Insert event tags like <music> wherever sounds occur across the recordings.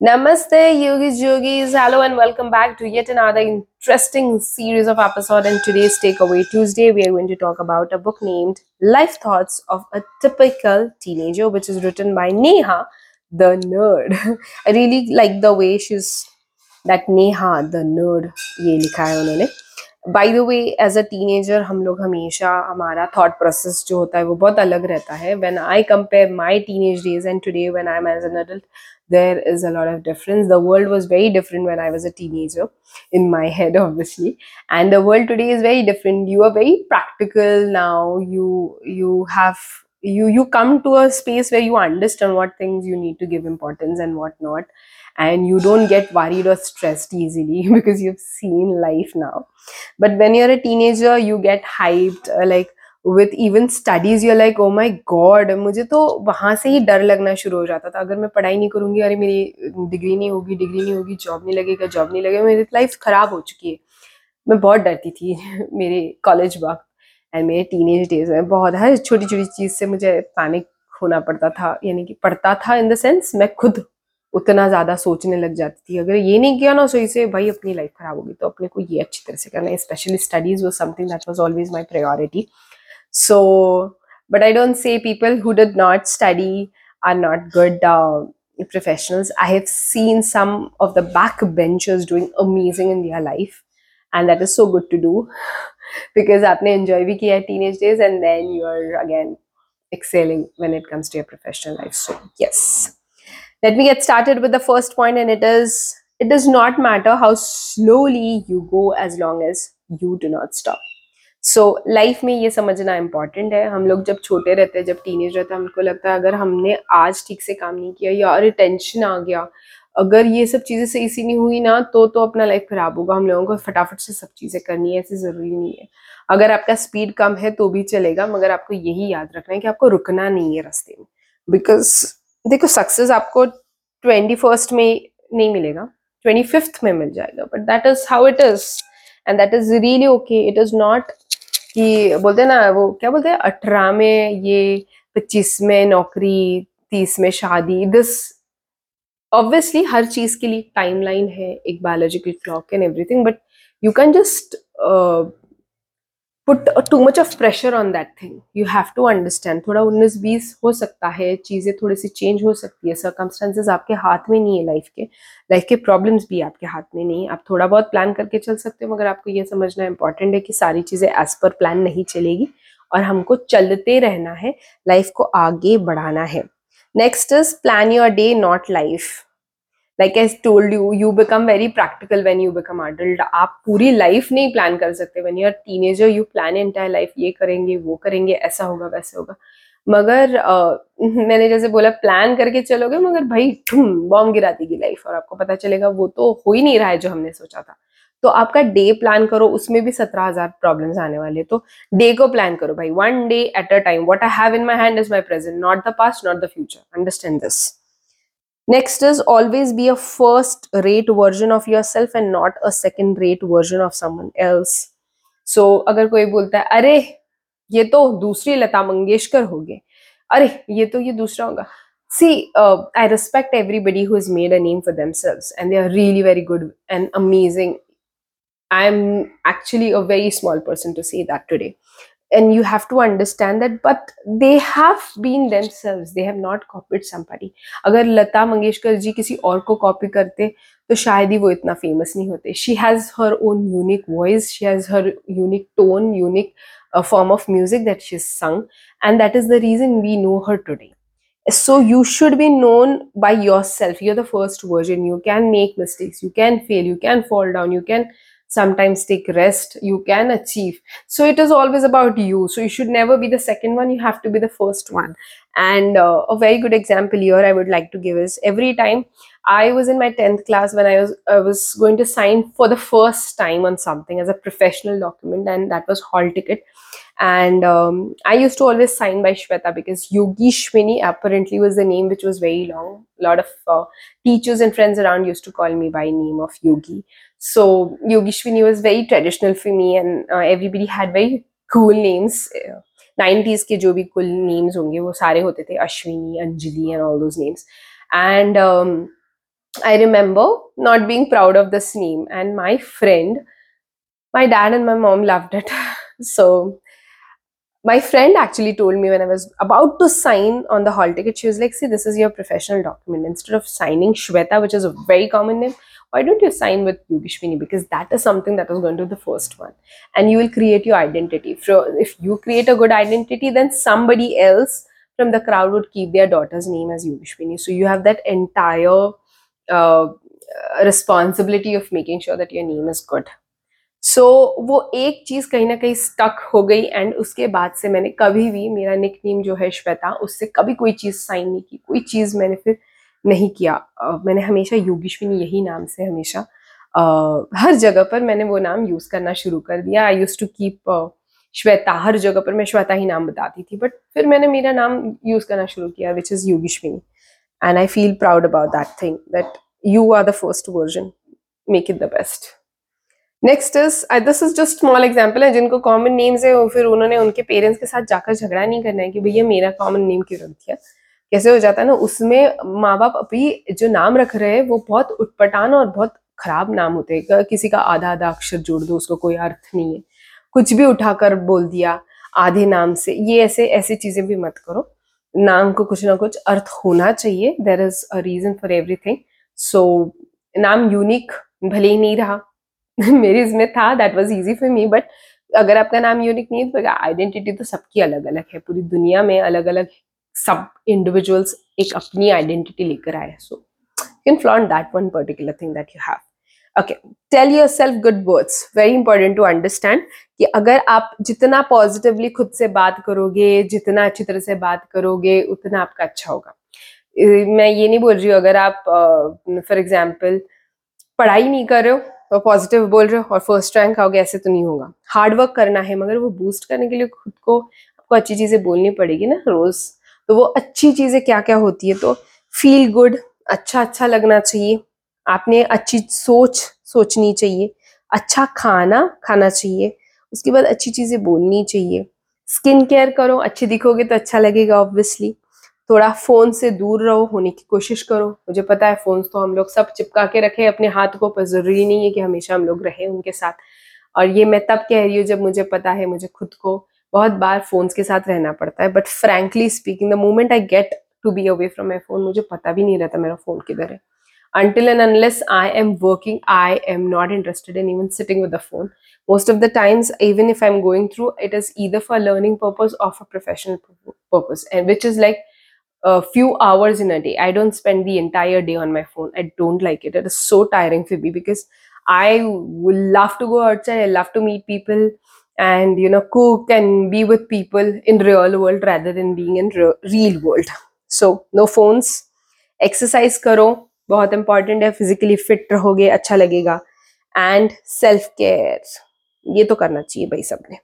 Namaste, yogis, yogis. Hello, and welcome back to yet another interesting series of episode. And today's takeaway Tuesday, we are going to talk about a book named Life Thoughts of a Typical Teenager, which is written by Neha, the nerd. <laughs> I really like the way she's that Neha, the nerd, ye likha hai. By the way as a teenager हम लोग हमेशा हमारा thought process जो होता है वो बहुत अलग रहता है। When I compare my teen age days and today when I am as an adult there is a lot of difference the world was very different when I was a teenager in my head obviously and the world today is very different you are very practical now you you have you you come to a space where you understand what things you need to give importance and what not and you don't get worried or stressed easily because you've seen life now but when you're a teenager you get hyped uh, like with even studies you're like oh my god मुझे तो वहाँ से ही डर लगना शुरू हो जाता था अगर मैं पढ़ाई नहीं करूँगी अरे मेरी डिग्री नहीं होगी डिग्री नहीं होगी जॉब नहीं लगेगा जॉब नहीं लगेगा मेरी लाइफ खराब हो चुकी है मैं बहुत डरती थी मेरे कॉलेज वक्त एंड मेरे टीनेज डेज़ में बहुत हर छोटी छोटी चीज़ से मुझे पैनिक होना पड़ता था यानी कि पढ़ता था इन द सेंस मैं खुद उतना ज़्यादा सोचने लग जाती थी। अगर ये नहीं किया ना सही से भाई अपनी लाइफ खराब होगी तो अपने को ये अच्छी तरह से करना specially studies was something that was always my priority so but I don't say people who did not study are not good uh, professionals. I have seen some of the backbenchers doing amazing in their life, and that is so good to do. Because आपने enjoy भी किया है teen age days and then you are again excelling when it comes to your life so yes let me get started with the first point and it is it does not matter how slowly you go as long as you do not stop so life में ये समझना important है। हम लोग जब छोटे रहते हैं, जब टीन एज रहते हैं, हमको लगता है अगर हमने आज ठीक से काम नहीं किया या और टेंशन आ गया अगर ये सब चीज़ें सही सी नहीं हुई ना तो तो अपना लाइफ खराब होगा। हम लोगों को फटाफट से सब चीज़ें करनी है, ऐसी ज़रूरी नहीं है। अगर आपका स्पीड कम है तो भी चलेगा, मगर आपको यही याद रखना है कि आपको रुकना नहीं है रास्ते में। बिकॉज़ देखो सक्सेस आपको ट्वेंटी फ़र्स्ट में नहीं मिलेगा ट्वेंटी फिफ्थ में मिल जाएगा। But that is how it is and that is really okay it is not कि बोलते हैं ना, वो क्या बोलते हैं, अठारह में ये, पच्चीस में नौकरी, तीस में शादी दिस ऑब्वियसली हर चीज़ के लिए टाइमलाइन है, एक biological clock and everything but you can just put too much of pressure on that thing you have to understand थोड़ा उन्नीस बीस हो सकता है, चीज़ें थोड़ी सी चेंज हो सकती है सर्कमस्टांसेस आपके हाथ में नहीं है लाइफ के लाइफ के प्रॉब्लम्स भी आपके हाथ में नहीं है। आप थोड़ा बहुत प्लान करके चल सकते हो, मगर आपको ये समझना इंपॉर्टेंट है कि सारी चीज़ें एज पर प्लान नहीं चलेगी और हमको चलते रहना है लाइफ को आगे बढ़ाना है। Next is plan your day not life like I told you you become very practical when you become adult आप पूरी लाइफ नहीं प्लान कर सकते. When you're teenager you plan entire life ये करेंगे वो करेंगे ऐसा होगा वैसा होगा. मगर uh, <laughs> मैंने जैसे बोला प्लान करके चलोगे मगर भाई बॉम्ब गिरा देगी लाइफ और आपको पता चलेगा वो तो हो ही नहीं रहा है जो हमने सोचा था. तो आपका डे प्लान करो, उसमें भी सत्रह हज़ार प्रॉब्लम आने वाले तो डे को प्लान करो भाई। One day at a time what I have in my hand is my present not the past not the future understand this next is always be a first rate version of yourself and not a second rate version of someone else so अगर कोई बोलता है, अरे, ये तो दूसरी लता मंगेशकर हो गए। अरे, ये तो ये दूसरा होगा। See I respect everybody who is made a name for themselves and they are really very good and amazing i'm actually a very small person to say that today and you have to understand that but they have been themselves they have not copied somebody अगर लता मंगेशकर जी किसी और को copy करते तो शायद ही वो इतना famous नहीं होते she has her own unique voice she has her unique tone unique form of music that she's sung and that is the reason we know her today so you should be known by yourself you're the first version you can make mistakes you can fail you can fall down you can sometimes take rest you can achieve. So it is always about you. So you should never be the second one you have to be the first one. And uh, a very good example here i would like to give is every time i was in my 10th class when i was i was going to sign for the first time on something as a professional document and that was hall ticket and um, I used to always sign by Shweta because Yogishwini apparently was the name which was very long. A lot of uh, teachers and friends around used to call me by name of Yogi. So Yogishwini was very traditional for me, and uh, everybody had very cool names. Uh, 90s के जो भी cool names होंगे वो सारे होते थे Ashwini Anjali and all those names and um, I remember not being proud of this name, and my friend, my dad and my mom loved it. <laughs> so my friend actually told me when I was about to sign on the hall ticket, she was like, See, this is your professional document. Instead of signing Shweta, which is a very common name, why don't you sign with Yogeshwini? Because that is something that is going to be the first one. And you will create your identity. So if you create a good identity, then somebody else from the crowd would keep their daughter's name as Yogeshwini. So you have that entire uh, responsibility of making sure that your name is good. So so, वो एक चीज़ कहीं ना कहीं stuck हो गई and उसके बाद से मैंने कभी भी मेरा निक नेम जो है श्वेता उससे कभी कोई चीज़ साइन नहीं की कोई चीज़ मैंने फिर नहीं किया। uh, मैंने हमेशा योगेश्विनी यही नाम से हमेशा uh, हर जगह पर मैंने वो नाम यूज़ करना शुरू कर दिया। I use to keep Shweta हर जगह पर मैं श्वेता ही नाम बताती थी बट फिर मैंने मेरा नाम यूज़ करना शुरू किया which is Yogeshwini. And I feel proud about that thing that you are the first version make it the best next is this is just small example है, जिनको कॉमन नेम्स है फिर उन्होंने उनके पेरेंट्स के साथ जाकर झगड़ा नहीं करना है कि भैया मेरा कॉमन नेम क्यों रख दिया? कैसे हो जाता है ना, उसमें माँ बाप अभी जो नाम रख रहे हैं, वो बहुत उटपटान और बहुत खराब नाम होते हैं। किसी का आधा आधा अक्षर जोड़ दो, उसको कोई अर्थ नहीं है। कुछ भी उठाकर बोल दिया, आधे नाम से, ये ऐसे, ऐसी चीज़ें भी मत करो। नाम को कुछ ना कुछ अर्थ होना चाहिए। There is a reason for everything so नाम यूनिक भले ही नहीं रहा। <laughs> मेरी इसमें था that was easy for me but अगर आपका नाम यूनिक नहीं है तो आइडेंटिटी तो सबकी अलग अलग है। पूरी दुनिया में अलग अलग सब इंडिविजुअल्स एक अपनी आइडेंटिटी लेकर आए so can flaunt that one particular thing that you have okay tell yourself good words very important to understand कि अगर आप जितना पॉजिटिवली खुद से बात करोगे जितना अच्छी तरह से बात करोगे उतना आपका अच्छा होगा। मैं ये नहीं बोल रही हूँ अगर आप फॉर uh, एग्ज़ाम्पल पढ़ाई नहीं कर रहे हो तो पॉजिटिव बोल रहे हो और फ़र्स्ट रैंक आओगे, ऐसे तो नहीं होगा। हार्ड वर्क करना है, मगर वो बूस्ट करने के लिए खुद को आपको अच्छी चीज़ें बोलनी पड़ेगी ना रोज। तो वो अच्छी चीज़ें क्या क्या होती है तो फील गुड अच्छा अच्छा लगना चाहिए। आपने अच्छी सोच सोचनी चाहिए। अच्छा खाना खाना चाहिए। उसके बाद अच्छी चीज़ें बोलनी चाहिए। स्किन केयर करो, अच्छे दिखोगे तो अच्छा लगेगा ऑब्वियसली थोड़ा फ़ोन से दूर रहो होने की कोशिश करो मुझे पता है फ़ोन तो हम लोग सब चिपका के रखे अपने हाथ को पर ज़रूरी नहीं है कि हमेशा हम लोग रहे उनके साथ और ये मैं तब कह रही हूँ जब मुझे पता है मुझे खुद को बहुत बार फोन्स के साथ रहना पड़ता है but frankly speaking the moment I get to be away from my phone मुझे पता भी नहीं रहता मेरा फ़ोन किधर है until and unless I am working, I am not interested in even sitting with the phone. Most of the times, even if I'm going through, it is either for learning purpose or for professional purpose, and which is like a few hours in a day. I don't spend the entire day on my phone. I don't like it. It is so tiring for me because I would love to go outside. I love to meet people and you know cook and be with people in real world rather than being in re- real world. So no phones. Exercise करो बहुत important है physically fit रहोगे अच्छा लगेगा and self care ये तो करना चाहिए भाई सबने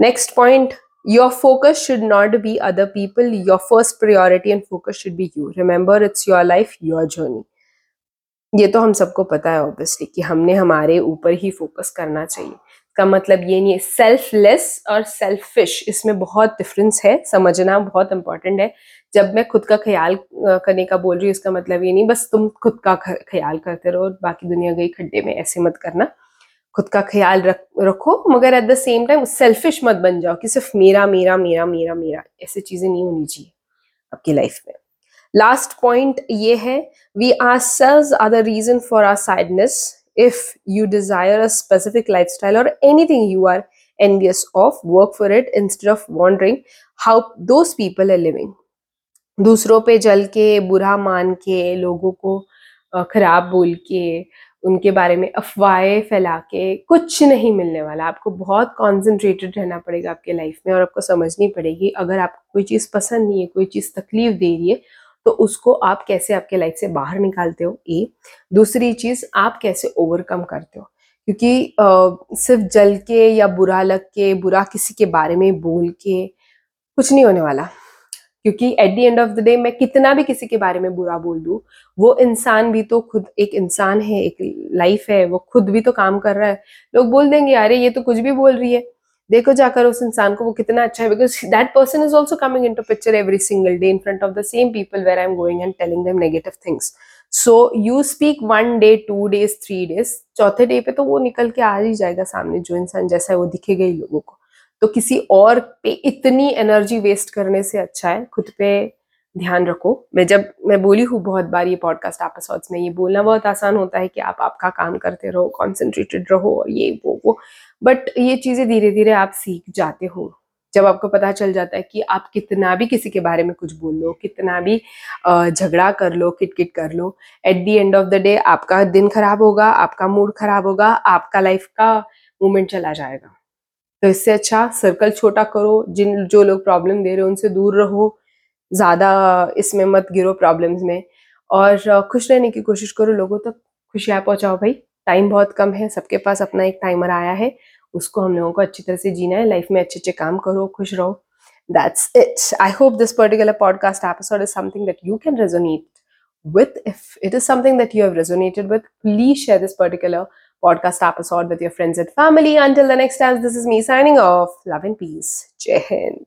next point your focus should not be other people. Your first priority and focus should be you. Remember, it's your life, your journey. ये तो हम सबको पता है ऑब्वियसली कि हमने हमारे ऊपर ही फोकस करना चाहिए। का मतलब ये नहीं है सेल्फलेस और सेल्फिश इसमें बहुत डिफरेंस है। समझना बहुत इंपॉर्टेंट है। जब मैं खुद का ख्याल करने का बोल रही हूँ, इसका मतलब ये नहीं, बस तुम खुद का ख्याल करते रहो, बाकी दुनिया गई खड्डे में, ऐसे मत करना। खुद का ख्याल रख, रखो, मगर at the same time selfish मत बन जाओ कि सिर्फ़ मेरा मेरा मेरा मेरा मेरा, ऐसी चीज़ें नहीं होनी चाहिए आपकी लाइफ में। लास्ट पॉइंट ये है we ourselves are the reason for our sadness if you desire a specific lifestyle और anything you are envious of, work for it instead of wondering how those people are living. दूसरों पे जल के, बुरा मान के, लोगों को खराब बोल के उनके बारे में अफवाहें फैला के कुछ नहीं मिलने वाला। आपको बहुत कॉन्सेंट्रेटेड रहना पड़ेगा आपके लाइफ में और आपको समझनी पड़ेगी अगर आपको कोई चीज़ पसंद नहीं है कोई चीज़ तकलीफ़ दे रही है तो उसको आप कैसे आपके लाइफ से बाहर निकालते हो? ए दूसरी चीज़ आप कैसे ओवरकम करते हो? क्योंकि आ, सिर्फ़ जल के या बुरा लग के बुरा किसी के बारे में बोल के कुछ नहीं होने वाला। क्योंकि at the end of the day मैं कितना भी किसी के बारे में बुरा बोल दूँ, वो इंसान भी तो खुद, एक इंसान है, एक लाइफ है, वो खुद भी तो काम कर रहा है। लोग बोल देंगे, अरे, ये तो कुछ भी बोल रही है। देखो जाकर उस इंसान को वो कितना अच्छा है because that person is also coming in to picture every single day in front of the same people where I am going and telling them negative things so you speak one day two days three days चौथे day पे तो वो निकल के आ ही जाएगा सामने, जो इंसान जैसा है, वो दिखेगा ही लोगों को। तो किसी और पे इतनी एनर्जी वेस्ट करने से अच्छा है, खुद पे ध्यान रखो। मैं जब, मैं बोली हूँ बहुत बार ये पॉडकास्ट एपिसोड्स में, ये बोलना बहुत आसान होता है कि आप आपका काम करते रहो कॉन्सेंट्रेटेड रहो और ये, वो वो। बट ये चीज़ें धीरे धीरे आप सीख जाते हो। जब आपको पता चल जाता है कि आप कितना भी किसी के बारे में कुछ बोल लो, कितना भी झगड़ा कर लो किट कर लो at the end of the day आपका दिन खराब होगा, आपका मूड खराब होगा, आपका लाइफ का मूवमेंट चला जाएगा। तो इससे अच्छा सर्कल छोटा करो, जिन, जो लोग प्रॉब्लम दे रहे हो, उनसे दूर रहो। ज़्यादा इसमें मत गिरो प्रॉब्लम्स में। और खुश रहने की कोशिश करो लोगों तक। खुशियाँ पहुँचाओ भाई। टाइम बहुत कम है। सबके पास अपना एक टाइमर आया है। उसको हम लोगों को अच्छी तरह से जीना है। लाइफ में अच्छे अच्छे काम करो, खुश रहो। That's it. I hope this particular podcast episode is something that you can resonate with. If it is something that you have resonated with, please share this particular podcast episode with your friends and family. Until the next time this is me signing off. Love and peace. Jai hind